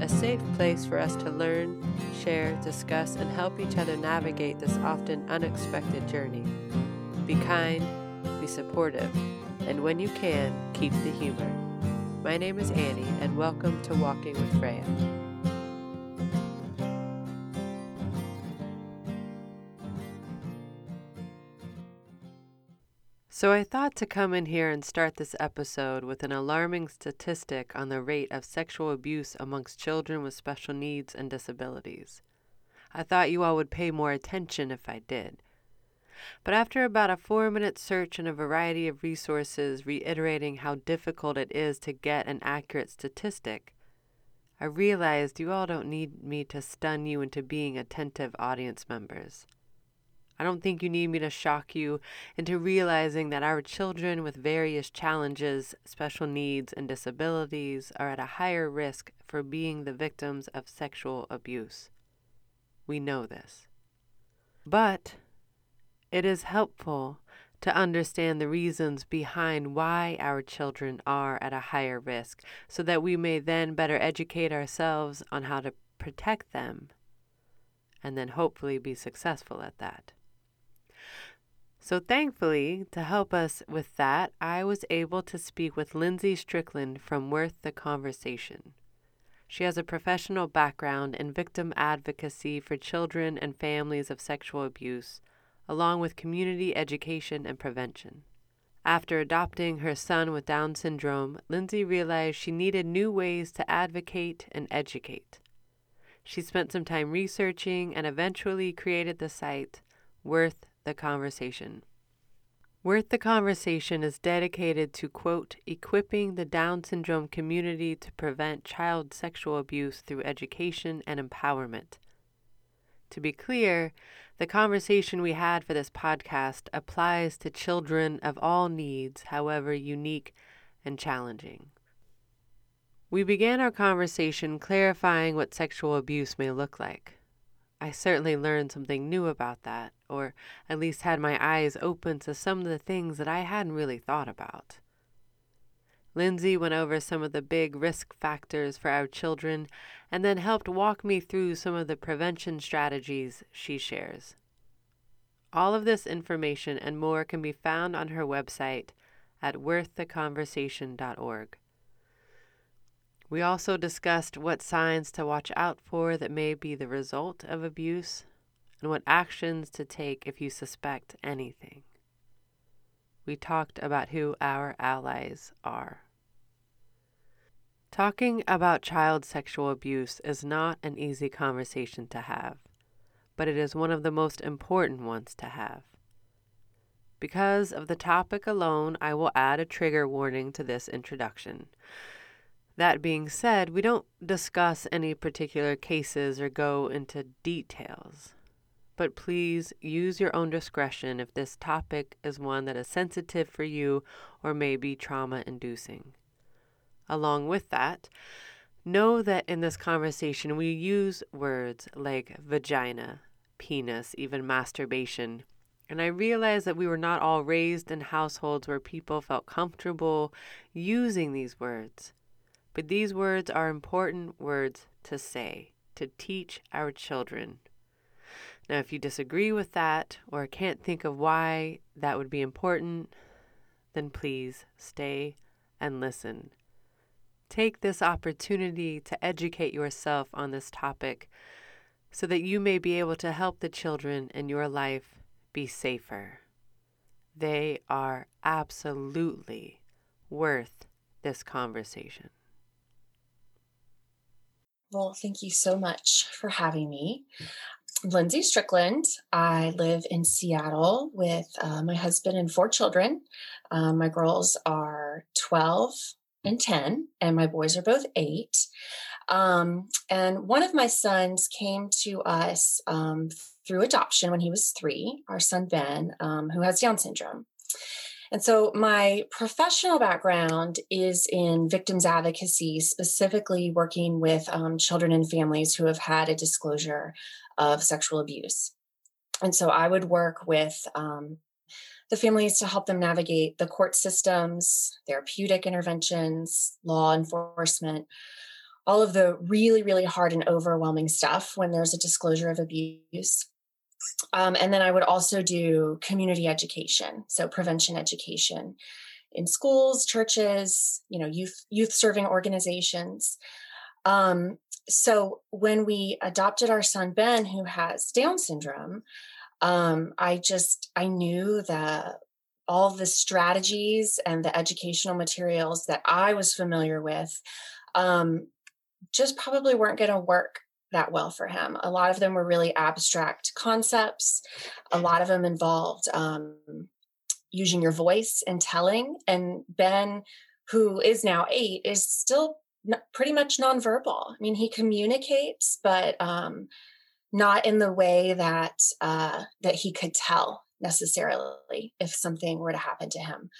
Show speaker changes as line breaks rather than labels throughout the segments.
a safe place for us to learn, share, discuss, and help each other navigate this often unexpected journey. Be kind, be supportive, and when you can, keep the humor. My name is Annie, and welcome to Walking with Freya. So, I thought to come in here and start this episode with an alarming statistic on the rate of sexual abuse amongst children with special needs and disabilities. I thought you all would pay more attention if I did. But after about a four minute search and a variety of resources reiterating how difficult it is to get an accurate statistic, I realized you all don't need me to stun you into being attentive audience members. I don't think you need me to shock you into realizing that our children with various challenges, special needs, and disabilities are at a higher risk for being the victims of sexual abuse. We know this. But it is helpful to understand the reasons behind why our children are at a higher risk so that we may then better educate ourselves on how to protect them and then hopefully be successful at that. So, thankfully, to help us with that, I was able to speak with Lindsay Strickland from Worth the Conversation. She has a professional background in victim advocacy for children and families of sexual abuse, along with community education and prevention. After adopting her son with Down syndrome, Lindsay realized she needed new ways to advocate and educate. She spent some time researching and eventually created the site Worth the conversation. Worth the Conversation is dedicated to, quote, equipping the Down syndrome community to prevent child sexual abuse through education and empowerment. To be clear, the conversation we had for this podcast applies to children of all needs, however unique and challenging. We began our conversation clarifying what sexual abuse may look like. I certainly learned something new about that, or at least had my eyes open to some of the things that I hadn't really thought about. Lindsay went over some of the big risk factors for our children and then helped walk me through some of the prevention strategies she shares. All of this information and more can be found on her website at worththeconversation.org. We also discussed what signs to watch out for that may be the result of abuse and what actions to take if you suspect anything. We talked about who our allies are. Talking about child sexual abuse is not an easy conversation to have, but it is one of the most important ones to have. Because of the topic alone, I will add a trigger warning to this introduction. That being said, we don't discuss any particular cases or go into details. But please use your own discretion if this topic is one that is sensitive for you or may be trauma inducing. Along with that, know that in this conversation we use words like vagina, penis, even masturbation. And I realize that we were not all raised in households where people felt comfortable using these words. But these words are important words to say, to teach our children. Now, if you disagree with that or can't think of why that would be important, then please stay and listen. Take this opportunity to educate yourself on this topic so that you may be able to help the children in your life be safer. They are absolutely worth this conversation.
Well, thank you so much for having me. Lindsay Strickland. I live in Seattle with uh, my husband and four children. Um, my girls are 12 and 10, and my boys are both eight. Um, and one of my sons came to us um, through adoption when he was three, our son Ben, um, who has Down syndrome. And so my professional background is in victims advocacy, specifically working with um, children and families who have had a disclosure of sexual abuse. And so I would work with um, the families to help them navigate the court systems, therapeutic interventions, law enforcement, all of the really, really hard and overwhelming stuff when there's a disclosure of abuse. Um, and then I would also do community education, so prevention education in schools, churches, you know, youth youth serving organizations. Um, so when we adopted our son Ben, who has Down syndrome, um, I just I knew that all the strategies and the educational materials that I was familiar with um, just probably weren't going to work that well for him. A lot of them were really abstract concepts. A lot of them involved um, using your voice and telling. And Ben, who is now eight, is still pretty much nonverbal. I mean, he communicates, but um, not in the way that uh, that he could tell necessarily if something were to happen to him.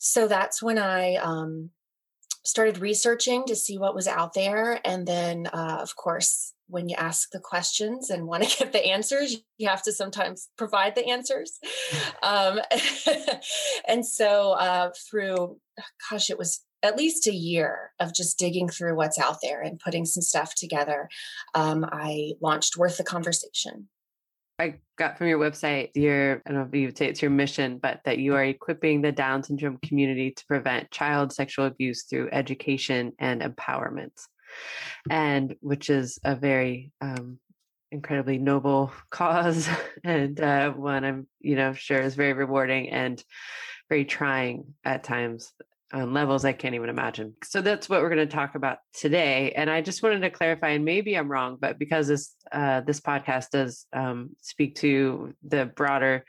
So that's when I um, started researching to see what was out there, and then, uh, of course, when you ask the questions and want to get the answers, you have to sometimes provide the answers. Um, and so, uh, through, gosh, it was at least a year of just digging through what's out there and putting some stuff together, um, I launched Worth the Conversation.
I got from your website your, I don't know if you would say it's your mission, but that you are equipping the Down syndrome community to prevent child sexual abuse through education and empowerment. And which is a very um, incredibly noble cause and uh, one I'm, you know, sure is very rewarding and very trying at times on levels I can't even imagine. So that's what we're going to talk about today. And I just wanted to clarify, and maybe I'm wrong, but because this uh, this podcast does um, speak to the broader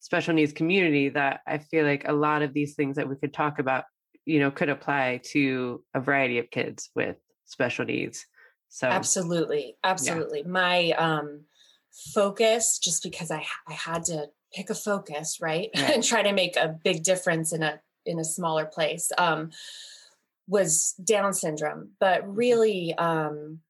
special needs community, that I feel like a lot of these things that we could talk about, you know, could apply to a variety of kids with special needs. So
absolutely, absolutely. Yeah. My um, focus, just because I I had to pick a focus, right, right. and try to make a big difference in a in a smaller place um, was Down syndrome. But mm-hmm. really, um,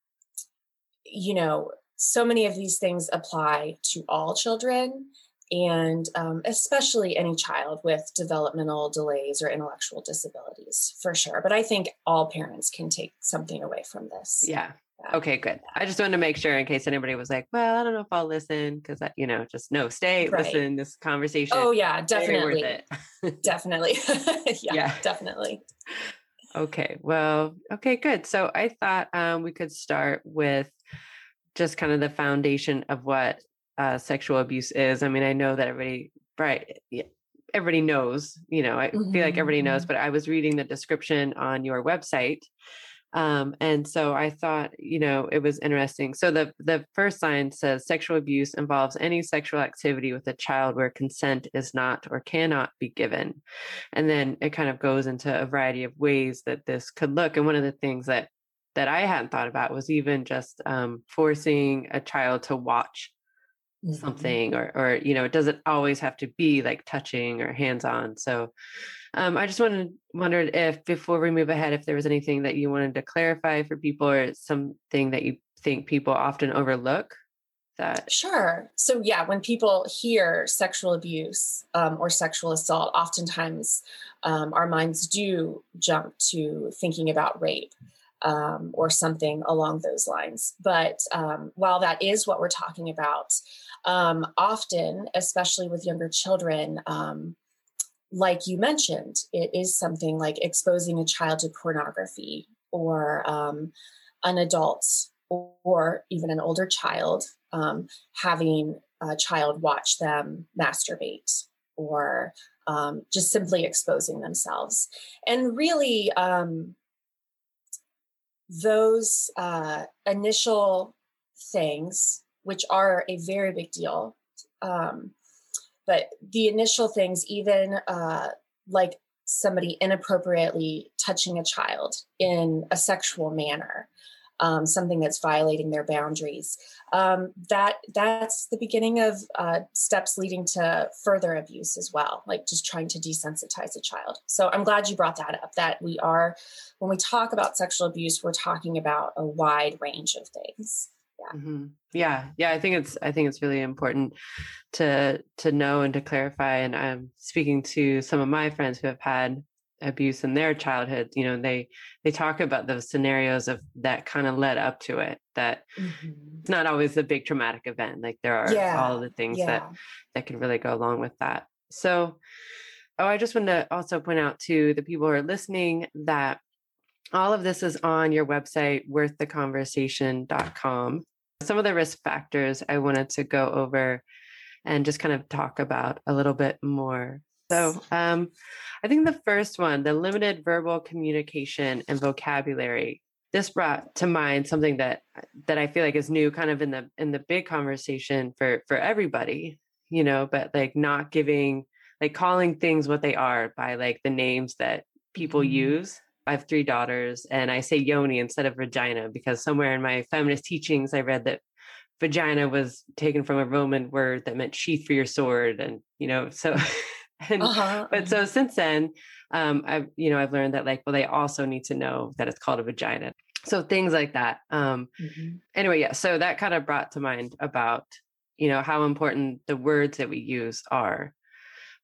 you know, so many of these things apply to all children and um, especially any child with developmental delays or intellectual disabilities for sure but i think all parents can take something away from this
yeah Okay, good. I just wanted to make sure in case anybody was like, well, I don't know if I'll listen because, you know, just no, stay, right. listen, this conversation.
Oh, yeah, definitely. definitely. yeah, yeah, definitely.
Okay, well, okay, good. So I thought um, we could start with just kind of the foundation of what uh, sexual abuse is. I mean, I know that everybody, right? Yeah, everybody knows, you know, I mm-hmm. feel like everybody knows, mm-hmm. but I was reading the description on your website um, and so I thought, you know, it was interesting. So the the first sign says sexual abuse involves any sexual activity with a child where consent is not or cannot be given. And then it kind of goes into a variety of ways that this could look. And one of the things that that I hadn't thought about was even just um, forcing a child to watch mm-hmm. something or or you know, it doesn't always have to be like touching or hands on. So um, I just wanted wondered if before we move ahead, if there was anything that you wanted to clarify for people or something that you think people often overlook. That
sure. So yeah, when people hear sexual abuse um, or sexual assault, oftentimes um, our minds do jump to thinking about rape. Um, or something along those lines. But um, while that is what we're talking about, um, often, especially with younger children, um, like you mentioned, it is something like exposing a child to pornography or um, an adult or even an older child um, having a child watch them masturbate or um, just simply exposing themselves. And really, um, those uh, initial things, which are a very big deal, um, but the initial things, even uh, like somebody inappropriately touching a child in a sexual manner, um, something that's violating their boundaries. Um, that that's the beginning of uh, steps leading to further abuse as well, like just trying to desensitize a child. So I'm glad you brought that up. That we are, when we talk about sexual abuse, we're talking about a wide range of things.
Yeah. Mm-hmm. yeah, yeah. I think it's I think it's really important to to know and to clarify. And I'm speaking to some of my friends who have had abuse in their childhood you know they they talk about those scenarios of that kind of led up to it that mm-hmm. it's not always a big traumatic event like there are yeah. all the things yeah. that that can really go along with that so oh i just want to also point out to the people who are listening that all of this is on your website worththeconversation.com some of the risk factors i wanted to go over and just kind of talk about a little bit more so, um, I think the first one, the limited verbal communication and vocabulary, this brought to mind something that that I feel like is new, kind of in the in the big conversation for for everybody, you know, but like not giving, like calling things what they are by like the names that people mm-hmm. use. I have three daughters, and I say yoni instead of vagina because somewhere in my feminist teachings I read that vagina was taken from a Roman word that meant sheath for your sword, and you know, so. and uh-huh. but so since then um i've you know i've learned that like well they also need to know that it's called a vagina so things like that um mm-hmm. anyway yeah so that kind of brought to mind about you know how important the words that we use are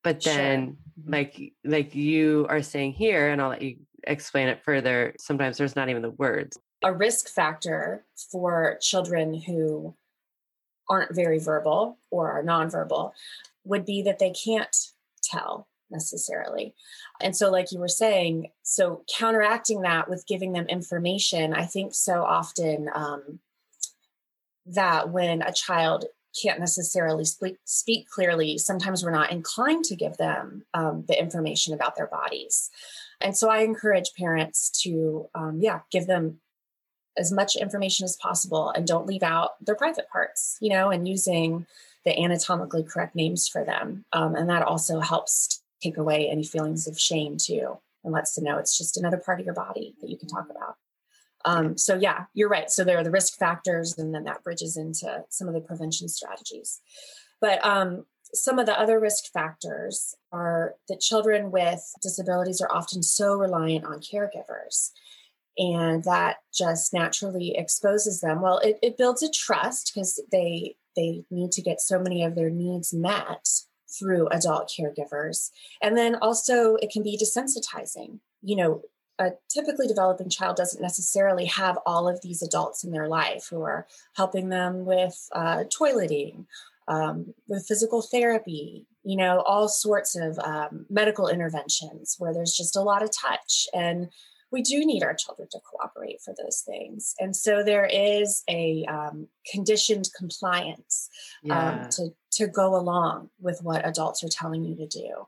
but then sure. Mm-hmm. like like you are saying here and i'll let you explain it further sometimes there's not even the words
a risk factor for children who aren't very verbal or are nonverbal would be that they can't tell necessarily. And so, like you were saying, so counteracting that with giving them information, I think so often um, that when a child can't necessarily speak, speak clearly, sometimes we're not inclined to give them um, the information about their bodies. And so I encourage parents to, um, yeah, give them as much information as possible and don't leave out their private parts, you know, and using the anatomically correct names for them. Um, and that also helps take away any feelings of shame too and lets them know it's just another part of your body that you can talk about. Um, so yeah, you're right. So there are the risk factors, and then that bridges into some of the prevention strategies. But um, some of the other risk factors are that children with disabilities are often so reliant on caregivers. And that just naturally exposes them. Well, it, it builds a trust because they they need to get so many of their needs met through adult caregivers. And then also, it can be desensitizing. You know, a typically developing child doesn't necessarily have all of these adults in their life who are helping them with uh, toileting, um, with physical therapy, you know, all sorts of um, medical interventions where there's just a lot of touch. And we do need our children to cooperate for those things. And so there is a um, conditioned compliance um, yeah. to, to go along with what adults are telling you to do.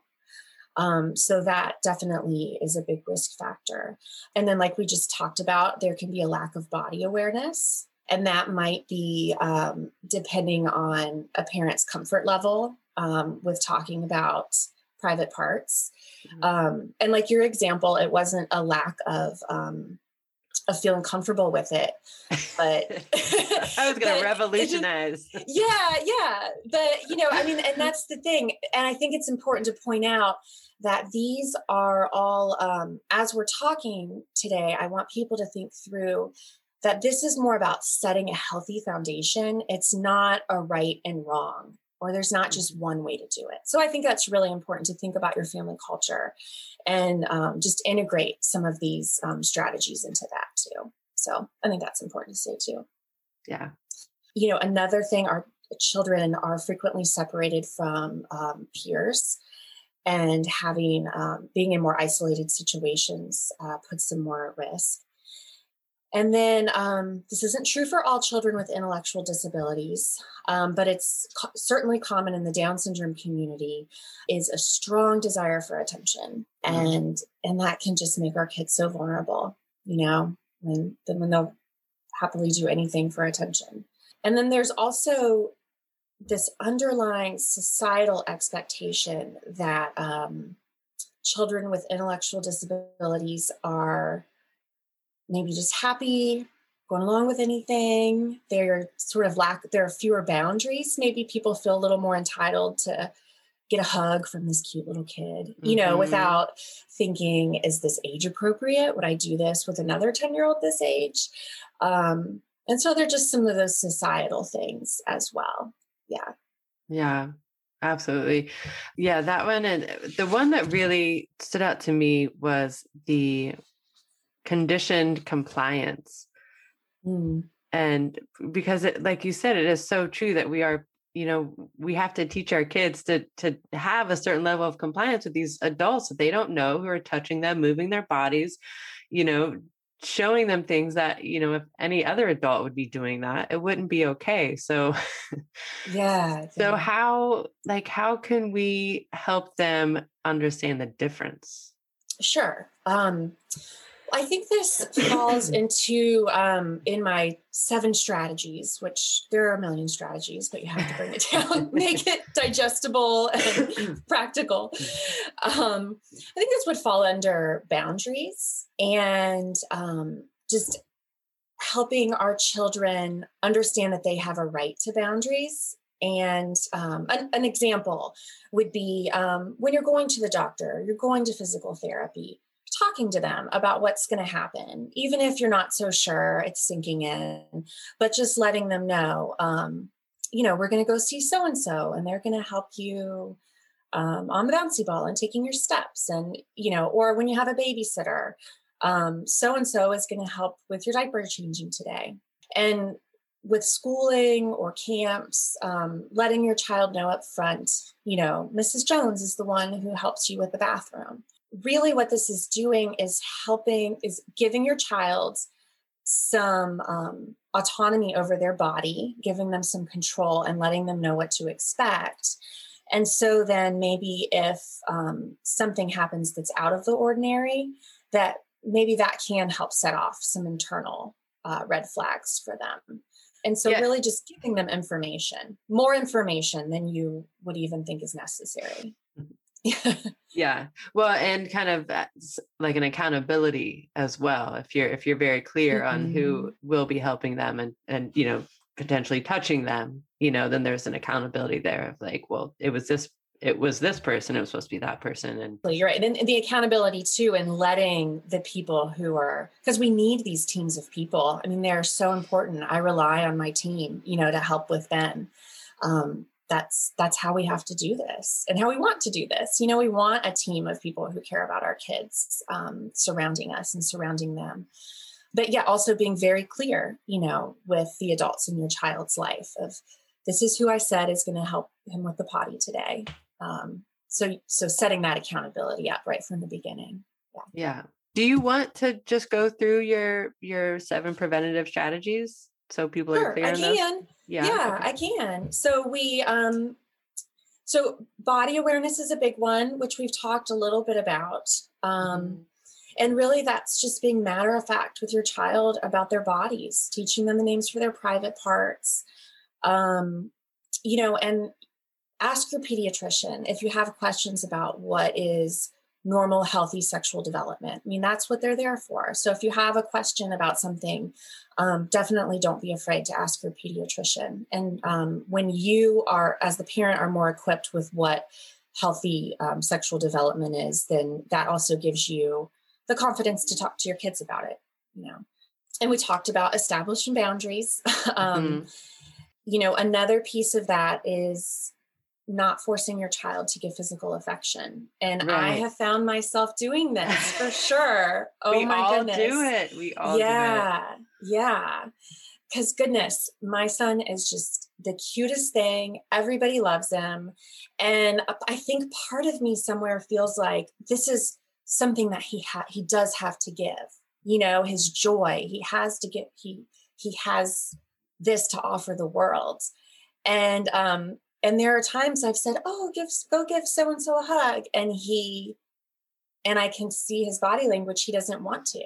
Um, so that definitely is a big risk factor. And then, like we just talked about, there can be a lack of body awareness. And that might be um, depending on a parent's comfort level um, with talking about private parts. Mm-hmm. Um, and like your example, it wasn't a lack of um, of feeling comfortable with it, but
I was going to revolutionize.
Just, yeah, yeah, but you know, I mean, and that's the thing, and I think it's important to point out that these are all um, as we're talking today. I want people to think through that this is more about setting a healthy foundation. It's not a right and wrong or there's not just one way to do it. So I think that's really important to think about your family culture and um, just integrate some of these um, strategies into that too. So I think that's important to say too.
Yeah.
You know, another thing, our children are frequently separated from um, peers and having um, being in more isolated situations uh, puts them more at risk and then um, this isn't true for all children with intellectual disabilities, um, but it's co- certainly common in the Down syndrome community. Is a strong desire for attention, mm-hmm. and and that can just make our kids so vulnerable. You know, when when they'll happily do anything for attention. And then there's also this underlying societal expectation that um, children with intellectual disabilities are maybe just happy, going along with anything. They're sort of lack, there are fewer boundaries. Maybe people feel a little more entitled to get a hug from this cute little kid, you know, mm-hmm. without thinking, is this age appropriate? Would I do this with another 10 year old this age? Um, and so they're just some of those societal things as well. Yeah.
Yeah, absolutely. Yeah, that one. And the one that really stood out to me was the conditioned compliance. Mm. And because it, like you said, it is so true that we are you know we have to teach our kids to to have a certain level of compliance with these adults that they don't know who are touching them moving their bodies you know showing them things that you know if any other adult would be doing that it wouldn't be okay so
yeah
so how like how can we help them understand the difference
sure um I think this falls into um, in my seven strategies, which there are a million strategies, but you have to bring it down, make it digestible and practical. Um, I think this would fall under boundaries and um, just helping our children understand that they have a right to boundaries. And um, an, an, example would be um, when you're going to the doctor, you're going to physical therapy talking to them about what's going to happen, even if you're not so sure it's sinking in, but just letting them know, um, you know, we're going to go see so and so, and they're going to help you um, on the bouncy ball and taking your steps. And, you know, or when you have a babysitter, so and so is going to help with your diaper changing today. And with schooling or camps, um, letting your child know up front, you know, Mrs. Jones is the one who helps you with the bathroom really what this is doing is helping is giving your child some um, autonomy over their body giving them some control and letting them know what to expect. And so then maybe if um, something happens that's out of the ordinary that maybe that can help set off some internal uh, red flags for them. And so yeah. really just giving them information more information than you would even think is necessary
yeah well and kind of like an accountability as well if you're if you're very clear mm-hmm. on who will be helping them and and you know potentially touching them you know then there's an accountability there of like well it was this it was this person it was supposed to be that person and
well, you're right and the accountability too and letting the people who are because we need these teams of people i mean they're so important i rely on my team you know to help with them um, that's that's how we have to do this and how we want to do this. You know we want a team of people who care about our kids um, surrounding us and surrounding them. But yeah also being very clear you know with the adults in your child's life of this is who i said is going to help him with the potty today. Um, so so setting that accountability up right from the beginning.
Yeah. Yeah. Do you want to just go through your your seven preventative strategies so people sure, are clear
I can. Yeah, yeah okay. I can. So we um so body awareness is a big one, which we've talked a little bit about. Um mm-hmm. and really that's just being matter of fact with your child about their bodies, teaching them the names for their private parts. Um you know, and ask your pediatrician if you have questions about what is normal, healthy sexual development. I mean, that's what they're there for. So if you have a question about something, um, definitely don't be afraid to ask your pediatrician. And um, when you are, as the parent, are more equipped with what healthy um, sexual development is, then that also gives you the confidence to talk to your kids about it. You know, and we talked about establishing boundaries. Um, mm-hmm. You know, another piece of that is not forcing your child to give physical affection. And right. I have found myself doing this for sure. Oh
we
my
all
goodness.
do it. We all
yeah, Yeah. Cause goodness, my son is just the cutest thing. Everybody loves him. And I think part of me somewhere feels like this is something that he ha- he does have to give. You know, his joy. He has to get he he has this to offer the world. And um and there are times I've said, "Oh, give go give so and so a hug," and he and I can see his body language he doesn't want to.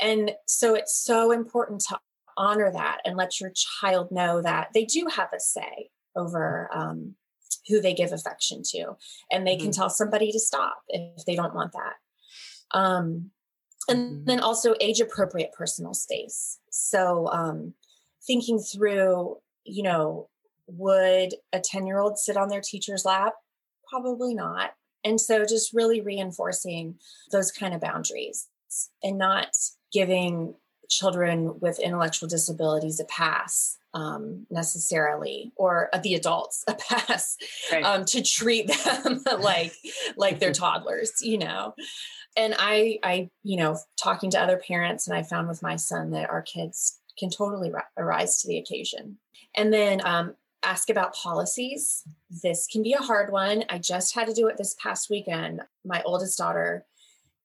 And so it's so important to honor that and let your child know that they do have a say over um, who they give affection to, and they mm-hmm. can tell somebody to stop if they don't want that. Um, and mm-hmm. then also age appropriate personal space so um, thinking through you know would a 10 year old sit on their teacher's lap? Probably not. And so just really reinforcing those kind of boundaries and not giving children with intellectual disabilities a pass um, necessarily or uh, the adults a pass right. um, to treat them like like they're toddlers you know? And i i you know talking to other parents and i found with my son that our kids can totally ri- rise to the occasion. And then um, ask about policies. This can be a hard one. I just had to do it this past weekend. My oldest daughter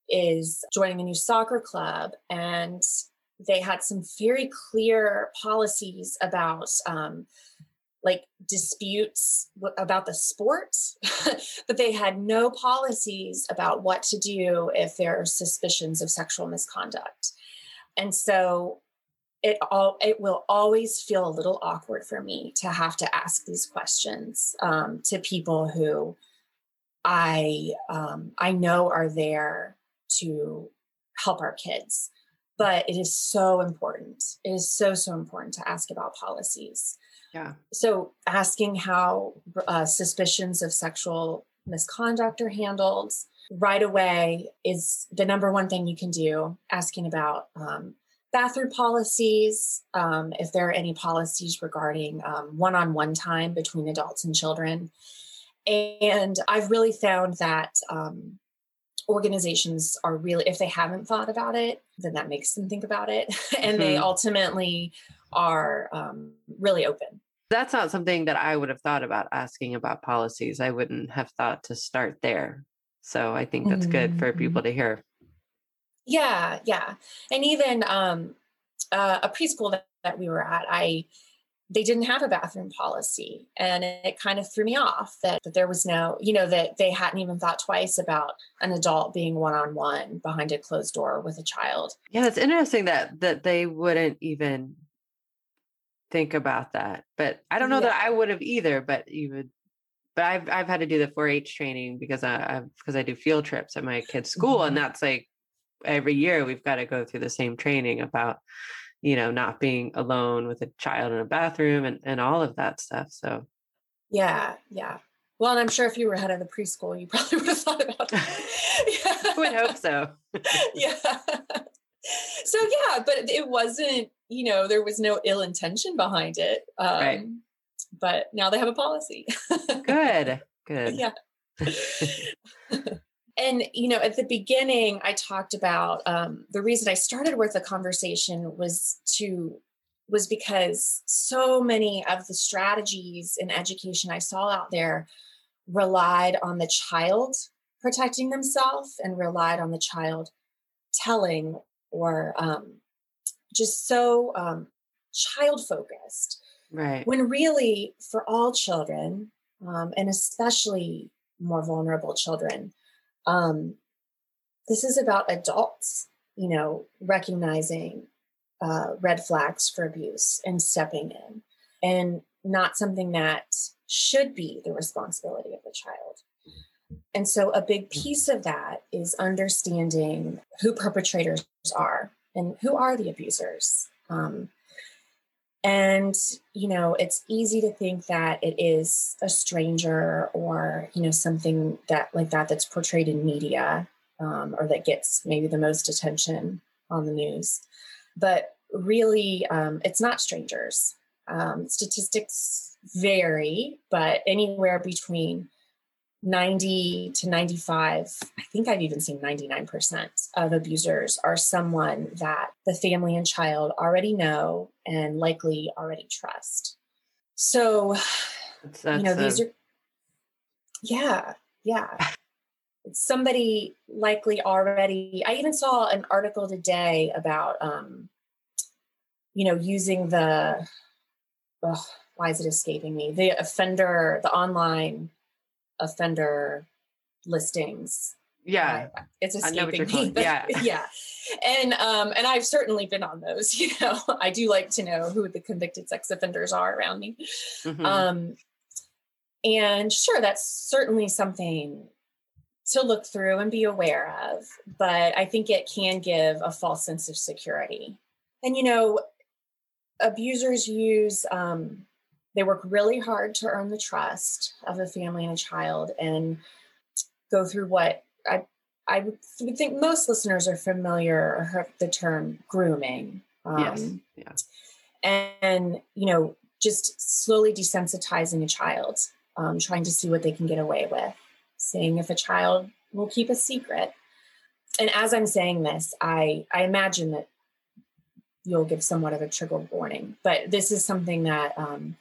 is joining a new soccer club and they had some very clear policies about um, like disputes about the sport, but they had no policies about what to do if there are suspicions of sexual misconduct. And so it all it will always feel a little awkward for me to have to ask these questions um, to people who I um, I know are there to help our kids but it is so important. It is so, so important to ask about policies.
Yeah.
So asking how uh, suspicions of sexual misconduct are handled right away is the number one thing you can do. Asking about um, bathroom policies, um, if there are any policies regarding one on one time between adults and children. And I've really found that um, organizations are really if they haven't thought about it then that makes them think about it and mm-hmm. they ultimately are um, really open
that's not something that i would have thought about asking about policies i wouldn't have thought to start there so i think that's mm-hmm. good for people mm-hmm. to hear
yeah yeah and even um, uh, a preschool that, that we were at i they didn't have a bathroom policy and it kind of threw me off that, that there was no you know that they hadn't even thought twice about an adult being one-on-one behind a closed door with a child
yeah it's interesting that that they wouldn't even think about that but i don't know yeah. that i would have either but you would but I've I've had to do the 4-H training because I because I do field trips at my kids' school, mm-hmm. and that's like every year we've got to go through the same training about you know, not being alone with a child in a bathroom and, and all of that stuff. So,
yeah, yeah. Well, and I'm sure if you were head of the preschool, you probably would have thought about that.
yeah. I would hope so.
yeah. So, yeah, but it wasn't, you know, there was no ill intention behind it. Um, right. But now they have a policy.
good. Good.
Yeah and you know at the beginning i talked about um, the reason i started with the conversation was to was because so many of the strategies in education i saw out there relied on the child protecting themselves and relied on the child telling or um, just so um, child focused
right.
When really for all children um, and especially more vulnerable children um, this is about adults, you know, recognizing uh, red flags for abuse and stepping in, and not something that should be the responsibility of the child. And so, a big piece of that is understanding who perpetrators are and who are the abusers. Um, and you know it's easy to think that it is a stranger or you know something that like that that's portrayed in media um, or that gets maybe the most attention on the news. But really um, it's not strangers. Um, statistics vary but anywhere between 90 to 95, I think I've even seen 99% of abusers are someone that the family and child already know and likely already trust. So, that's, that's you know, these are, yeah, yeah. Somebody likely already, I even saw an article today about, um, you know, using the, oh, why is it escaping me? The offender, the online offender listings.
Yeah.
Uh, it's escaping me. yeah. yeah. And um and I've certainly been on those, you know. I do like to know who the convicted sex offenders are around me. Mm-hmm. Um and sure that's certainly something to look through and be aware of, but I think it can give a false sense of security. And, you know, abusers use, um, they work really hard to earn the trust of a family and a child and go through what I, I would think most listeners are familiar or heard the term grooming.
Um, yes. Yeah.
And, you know, just slowly desensitizing a child, um, trying to see what they can get away with seeing if a child will keep a secret. And as I'm saying this, I, I imagine that you'll give somewhat of a trigger warning, but this is something that um,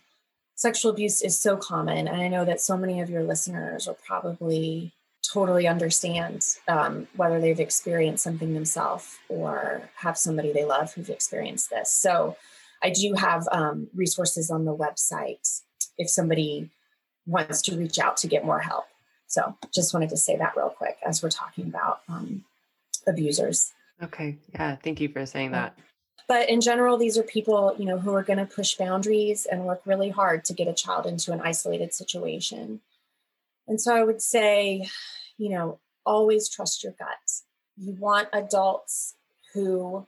sexual abuse is so common. And I know that so many of your listeners will probably totally understand um, whether they've experienced something themselves or have somebody they love who've experienced this. So I do have um, resources on the website if somebody wants to reach out to get more help. So just wanted to say that real quick as we're talking about um, abusers.
Okay. Yeah. Thank you for saying that.
But in general, these are people, you know, who are going to push boundaries and work really hard to get a child into an isolated situation. And so I would say, you know, always trust your gut. You want adults who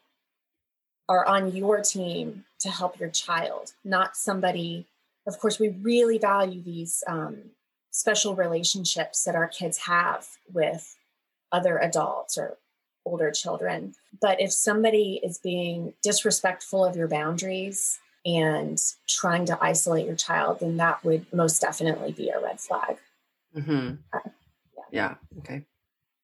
are on your team to help your child, not somebody. Of course, we really value these um, special relationships that our kids have with other adults or older children. But if somebody is being disrespectful of your boundaries and trying to isolate your child, then that would most definitely be a red flag.
Mm-hmm. Uh, yeah. yeah. Okay.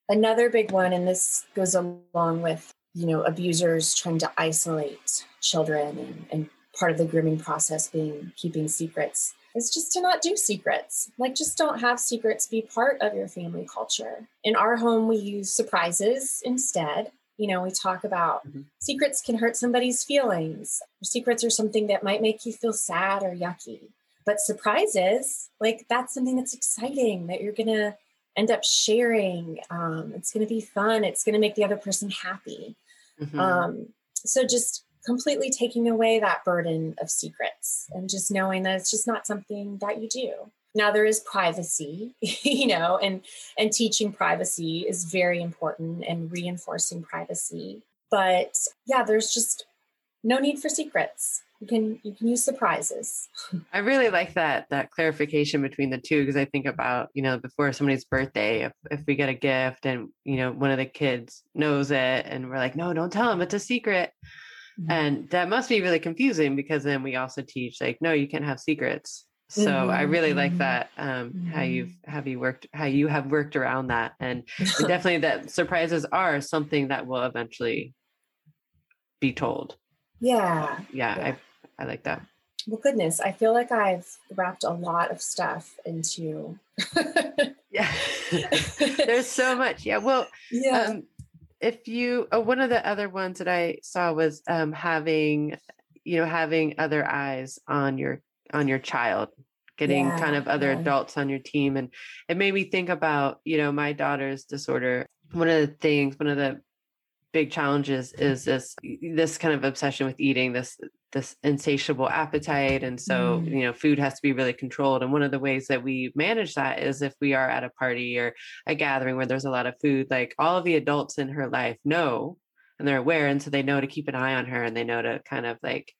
Another big one, and this goes along with you know abusers trying to isolate children and, and part of the grooming process being keeping secrets is just to not do secrets. Like, just don't have secrets be part of your family culture. In our home, we use surprises instead. You know, we talk about mm-hmm. secrets can hurt somebody's feelings. Secrets are something that might make you feel sad or yucky. But surprises, like, that's something that's exciting that you're going to end up sharing. Um, it's going to be fun. It's going to make the other person happy. Mm-hmm. Um, so just completely taking away that burden of secrets and just knowing that it's just not something that you do. Now there is privacy you know and and teaching privacy is very important and reinforcing privacy. But yeah there's just no need for secrets. You can you can use surprises.
I really like that that clarification between the two because i think about you know before somebody's birthday if, if we get a gift and you know one of the kids knows it and we're like no don't tell them it's a secret Mm-hmm. And that must be really confusing because then we also teach like, no, you can't have secrets. So mm-hmm. I really like mm-hmm. that um, mm-hmm. how you've have you worked how you have worked around that, and, and definitely that surprises are something that will eventually be told.
Yeah,
yeah, yeah. I I like that.
Well, goodness, I feel like I've wrapped a lot of stuff into.
yeah, there's so much. Yeah, well, yeah. Um, if you uh, one of the other ones that I saw was um, having you know having other eyes on your on your child getting yeah, kind of other yeah. adults on your team and it made me think about you know my daughter's disorder one of the things one of the big challenges is this this kind of obsession with eating this this insatiable appetite and so mm. you know food has to be really controlled and one of the ways that we manage that is if we are at a party or a gathering where there's a lot of food like all of the adults in her life know and they're aware and so they know to keep an eye on her and they know to kind of like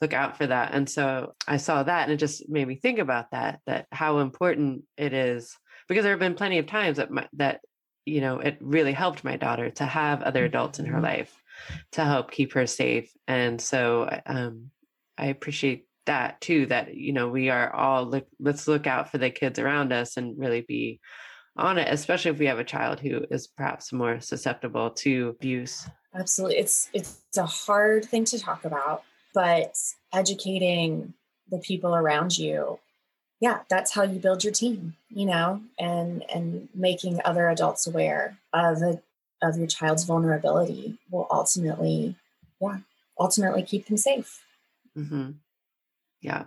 look out for that and so i saw that and it just made me think about that that how important it is because there have been plenty of times that my, that you know, it really helped my daughter to have other adults in her mm-hmm. life to help keep her safe. And so um, I appreciate that too, that, you know, we are all, look, let's look out for the kids around us and really be on it, especially if we have a child who is perhaps more susceptible to abuse.
Absolutely. It's, it's a hard thing to talk about, but educating the people around you yeah that's how you build your team you know and and making other adults aware of a, of your child's vulnerability will ultimately yeah ultimately keep them safe
mm-hmm. yeah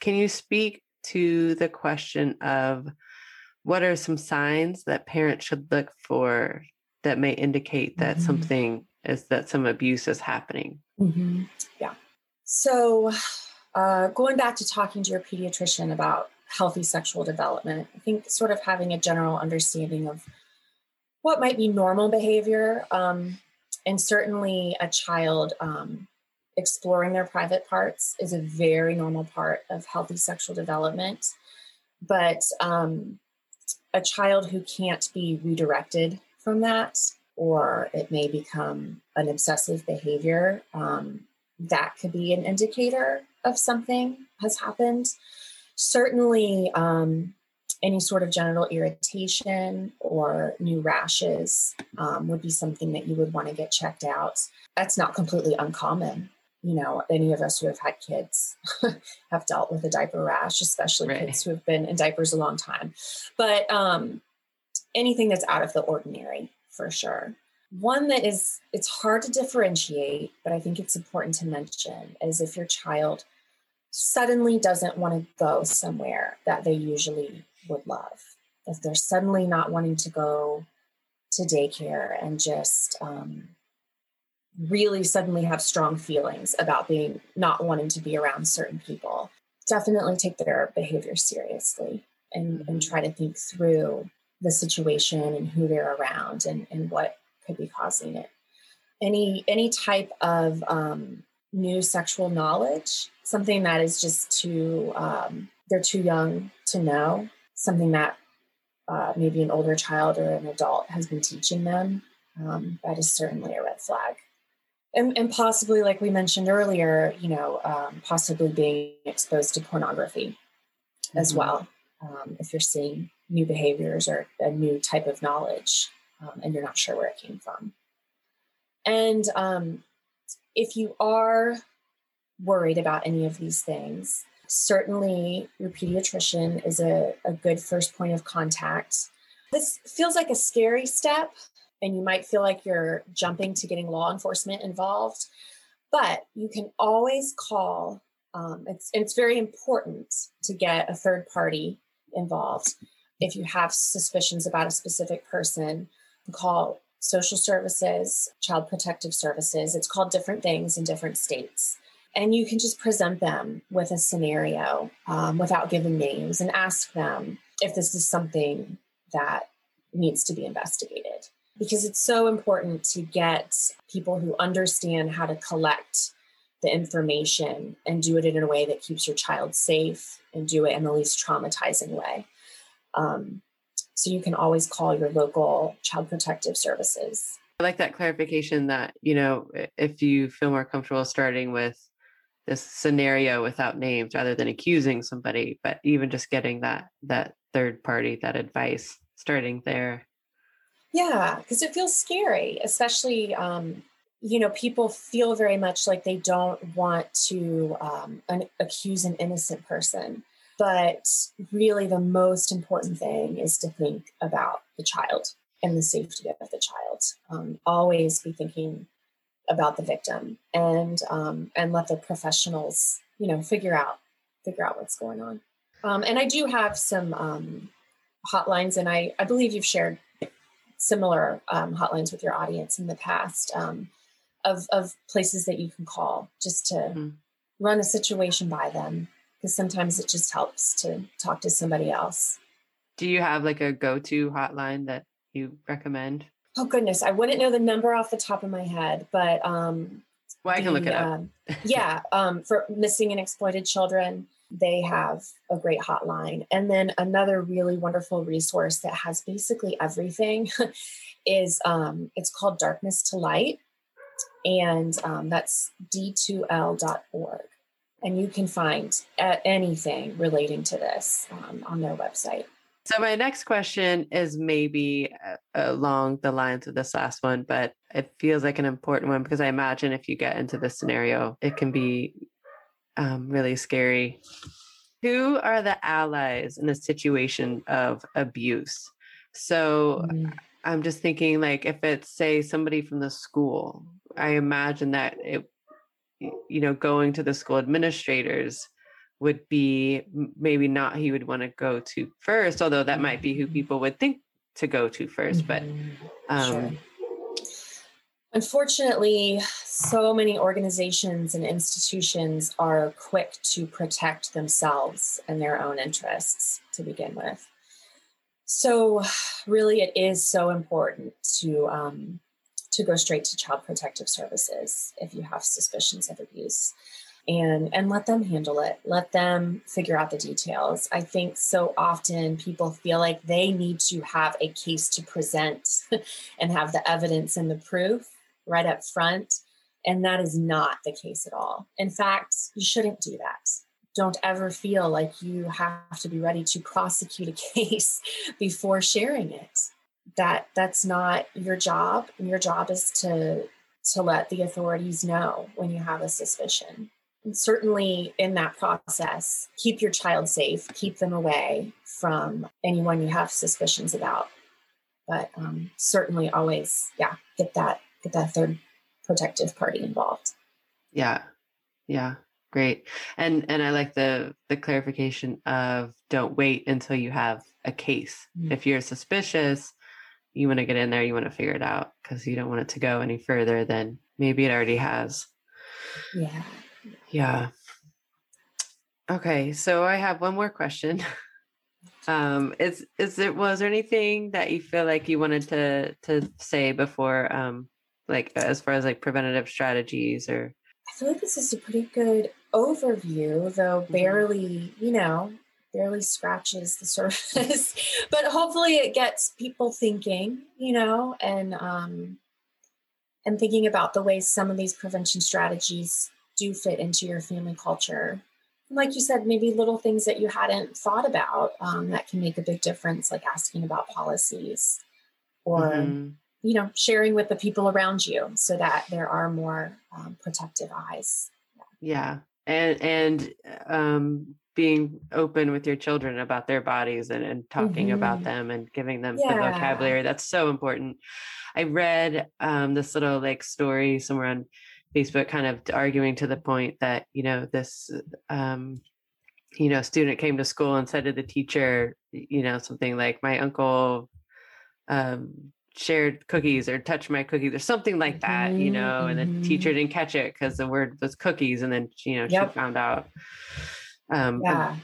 can you speak to the question of what are some signs that parents should look for that may indicate that mm-hmm. something is that some abuse is happening
mm-hmm. yeah so uh, going back to talking to your pediatrician about healthy sexual development, I think sort of having a general understanding of what might be normal behavior. Um, and certainly a child um, exploring their private parts is a very normal part of healthy sexual development. But um, a child who can't be redirected from that, or it may become an obsessive behavior, um, that could be an indicator of something has happened. Certainly, um, any sort of genital irritation or new rashes um, would be something that you would want to get checked out. That's not completely uncommon. You know, any of us who have had kids have dealt with a diaper rash, especially right. kids who have been in diapers a long time. But um, anything that's out of the ordinary, for sure. One that is, it's hard to differentiate, but I think it's important to mention is if your child suddenly doesn't want to go somewhere that they usually would love. If they're suddenly not wanting to go to daycare and just um, really suddenly have strong feelings about being not wanting to be around certain people, definitely take their behavior seriously and, and try to think through the situation and who they're around and, and what could be causing it. Any any type of um, new sexual knowledge, something that is just too um, they're too young to know, something that uh, maybe an older child or an adult has been teaching them, um, that is certainly a red flag. And, and, possibly, like we mentioned earlier, you know, um, possibly being exposed to pornography mm-hmm. as well. Um, if you're seeing new behaviors or a new type of knowledge um, and you're not sure where it came from. And um, if you are worried about any of these things, certainly your pediatrician is a, a good first point of contact. This feels like a scary step, and you might feel like you're jumping to getting law enforcement involved, but you can always call. Um, it's, it's very important to get a third party involved. If you have suspicions about a specific person, call social services, child protective services. It's called different things in different states. And you can just present them with a scenario um, without giving names and ask them if this is something that needs to be investigated. Because it's so important to get people who understand how to collect the information and do it in a way that keeps your child safe and do it in the least traumatizing way. Um, so you can always call your local child protective services.
I like that clarification that, you know, if you feel more comfortable starting with this scenario without names rather than accusing somebody but even just getting that that third party that advice starting there.
Yeah because it feels scary especially um you know people feel very much like they don't want to um, an, accuse an innocent person but really the most important thing is to think about the child and the safety of the child. Um, always be thinking about the victim and um, and let the professionals you know figure out figure out what's going on. Um, and i do have some um, hotlines and i i believe you've shared similar um, hotlines with your audience in the past um, of of places that you can call just to mm-hmm. run a situation by them because sometimes it just helps to talk to somebody else
do you have like a go-to hotline that you recommend
oh goodness, I wouldn't know the number off the top of my head, but um,
well, I can the, look it up.
Um, yeah, um, for missing and exploited children, they have a great hotline. And then another really wonderful resource that has basically everything is um, it's called Darkness to Light, and um, that's d2l.org. And you can find anything relating to this um, on their website.
So my next question is maybe uh, along the lines of this last one, but it feels like an important one because I imagine if you get into this scenario, it can be um, really scary. Who are the allies in a situation of abuse? So mm. I'm just thinking, like, if it's say somebody from the school, I imagine that it, you know, going to the school administrators would be maybe not he would want to go to first, although that might be who mm-hmm. people would think to go to 1st But mm-hmm. um, sure.
unfortunately, so many organizations and institutions are quick to protect themselves and their own interests to begin with. So, really, it is so important to um, to go straight to Child Protective Services if you have suspicions of abuse, and and let them handle it. Let them figure out the details. I think so often people feel like they need to have a case to present and have the evidence and the proof right up front, and that is not the case at all. In fact, you shouldn't do that don't ever feel like you have to be ready to prosecute a case before sharing it that that's not your job and your job is to to let the authorities know when you have a suspicion and certainly in that process keep your child safe keep them away from anyone you have suspicions about but um, certainly always yeah get that get that third protective party involved
yeah yeah Great. And and I like the the clarification of don't wait until you have a case. Mm-hmm. If you're suspicious, you want to get in there, you want to figure it out because you don't want it to go any further than maybe it already has.
Yeah.
Yeah. Okay, so I have one more question. Um, is is there was there anything that you feel like you wanted to to say before um like as far as like preventative strategies or
I feel like this is a pretty good overview, though mm-hmm. barely, you know, barely scratches the surface. but hopefully it gets people thinking, you know, and um and thinking about the ways some of these prevention strategies do fit into your family culture. And like you said, maybe little things that you hadn't thought about um, that can make a big difference, like asking about policies or mm-hmm you know sharing with the people around you so that there are more um, protective eyes
yeah. yeah and and um being open with your children about their bodies and, and talking mm-hmm. about them and giving them yeah. the vocabulary that's so important i read um this little like story somewhere on facebook kind of arguing to the point that you know this um you know student came to school and said to the teacher you know something like my uncle um shared cookies or touched my cookies or something like that, mm-hmm. you know, and the teacher mm-hmm. didn't catch it because the word was cookies. And then, you know, yep. she found out. Um, yeah.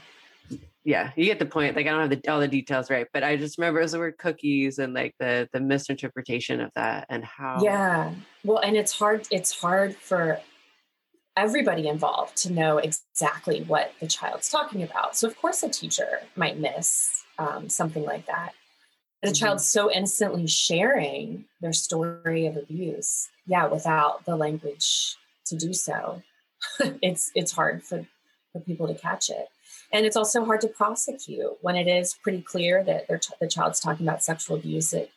Yeah, you get the point. Like I don't have the, all the details right, but I just remember it was the word cookies and like the the misinterpretation of that and how.
Yeah, well, and it's hard. It's hard for everybody involved to know exactly what the child's talking about. So of course, a teacher might miss um, something like that the mm-hmm. child's so instantly sharing their story of abuse yeah without the language to do so it's it's hard for for people to catch it and it's also hard to prosecute when it is pretty clear that t- the child's talking about sexual abuse That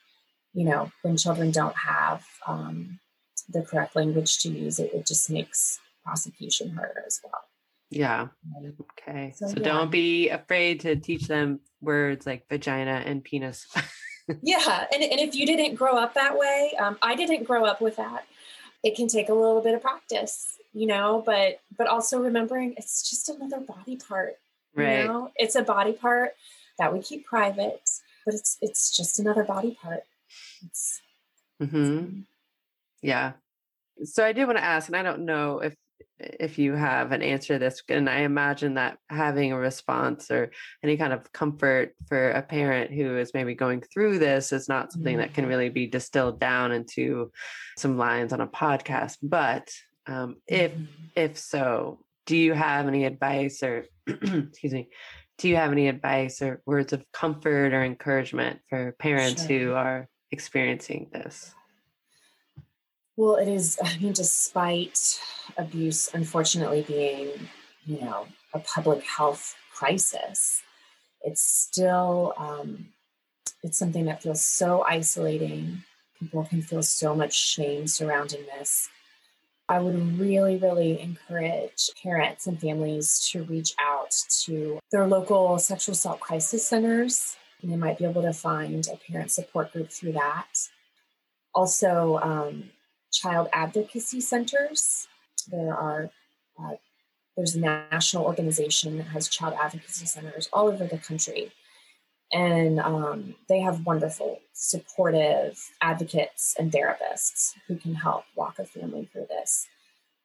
you know when children don't have um, the correct language to use it it just makes prosecution harder as well
yeah okay so, so yeah. don't be afraid to teach them words like vagina and penis.
yeah. And, and if you didn't grow up that way, um, I didn't grow up with that. It can take a little bit of practice, you know, but but also remembering it's just another body part. Right. You know? It's a body part that we keep private, but it's it's just another body part. It's,
mm-hmm. It's, yeah. So I did want to ask, and I don't know if if you have an answer to this and i imagine that having a response or any kind of comfort for a parent who is maybe going through this is not something that can mm-hmm. really be distilled down into some lines on a podcast but um, if mm-hmm. if so do you have any advice or excuse me do you have any advice or words of comfort or encouragement for parents sure. who are experiencing this
well, it is, I mean, despite abuse unfortunately being, you know, a public health crisis, it's still, um, it's something that feels so isolating. People can feel so much shame surrounding this. I would really, really encourage parents and families to reach out to their local sexual assault crisis centers. And they might be able to find a parent support group through that. Also, um, child advocacy centers. There are uh, there's a national organization that has child advocacy centers all over the country, and um, they have wonderful, supportive advocates and therapists who can help walk a family through this.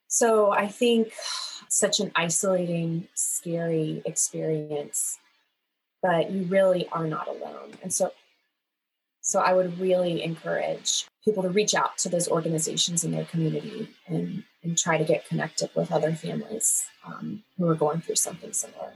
So I think such an isolating, scary experience but you really are not alone. And so, so I would really encourage people to reach out to those organizations in their community and, and try to get connected with other families um, who are going through something similar.